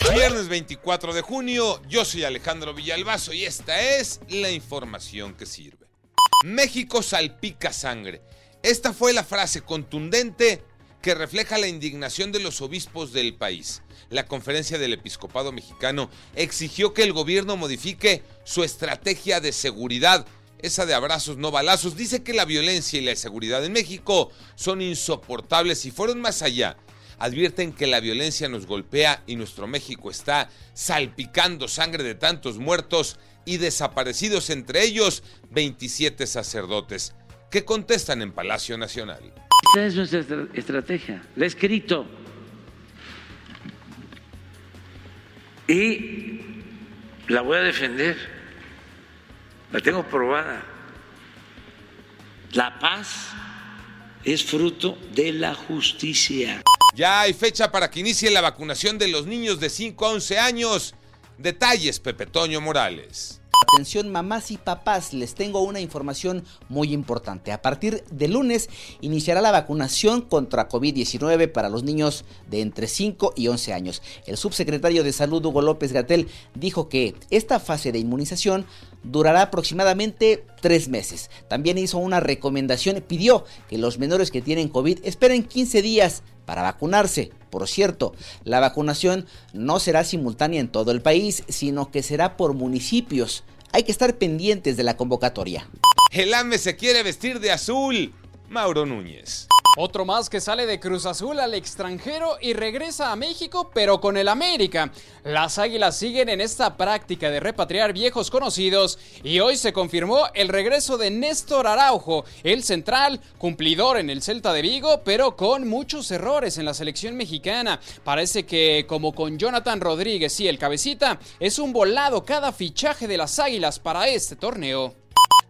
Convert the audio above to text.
Viernes 24 de junio, yo soy Alejandro Villalbazo y esta es la información que sirve. México salpica sangre. Esta fue la frase contundente que refleja la indignación de los obispos del país. La conferencia del episcopado mexicano exigió que el gobierno modifique su estrategia de seguridad, esa de abrazos no balazos. Dice que la violencia y la inseguridad en México son insoportables y fueron más allá. Advierten que la violencia nos golpea y nuestro México está salpicando sangre de tantos muertos y desaparecidos, entre ellos 27 sacerdotes, que contestan en Palacio Nacional. Esa es nuestra estra- estrategia. La he escrito. Y la voy a defender. La tengo probada. La paz es fruto de la justicia. Ya hay fecha para que inicie la vacunación de los niños de 5 a 11 años. Detalles, Pepe Toño Morales. Atención mamás y papás, les tengo una información muy importante. A partir de lunes iniciará la vacunación contra COVID-19 para los niños de entre 5 y 11 años. El subsecretario de Salud Hugo López Gatel dijo que esta fase de inmunización durará aproximadamente tres meses. También hizo una recomendación, pidió que los menores que tienen COVID esperen 15 días para vacunarse. Por cierto, la vacunación no será simultánea en todo el país, sino que será por municipios. Hay que estar pendientes de la convocatoria. El AME se quiere vestir de azul. Mauro Núñez. Otro más que sale de Cruz Azul al extranjero y regresa a México, pero con el América. Las Águilas siguen en esta práctica de repatriar viejos conocidos y hoy se confirmó el regreso de Néstor Araujo, el central, cumplidor en el Celta de Vigo, pero con muchos errores en la selección mexicana. Parece que como con Jonathan Rodríguez y el cabecita, es un volado cada fichaje de las Águilas para este torneo.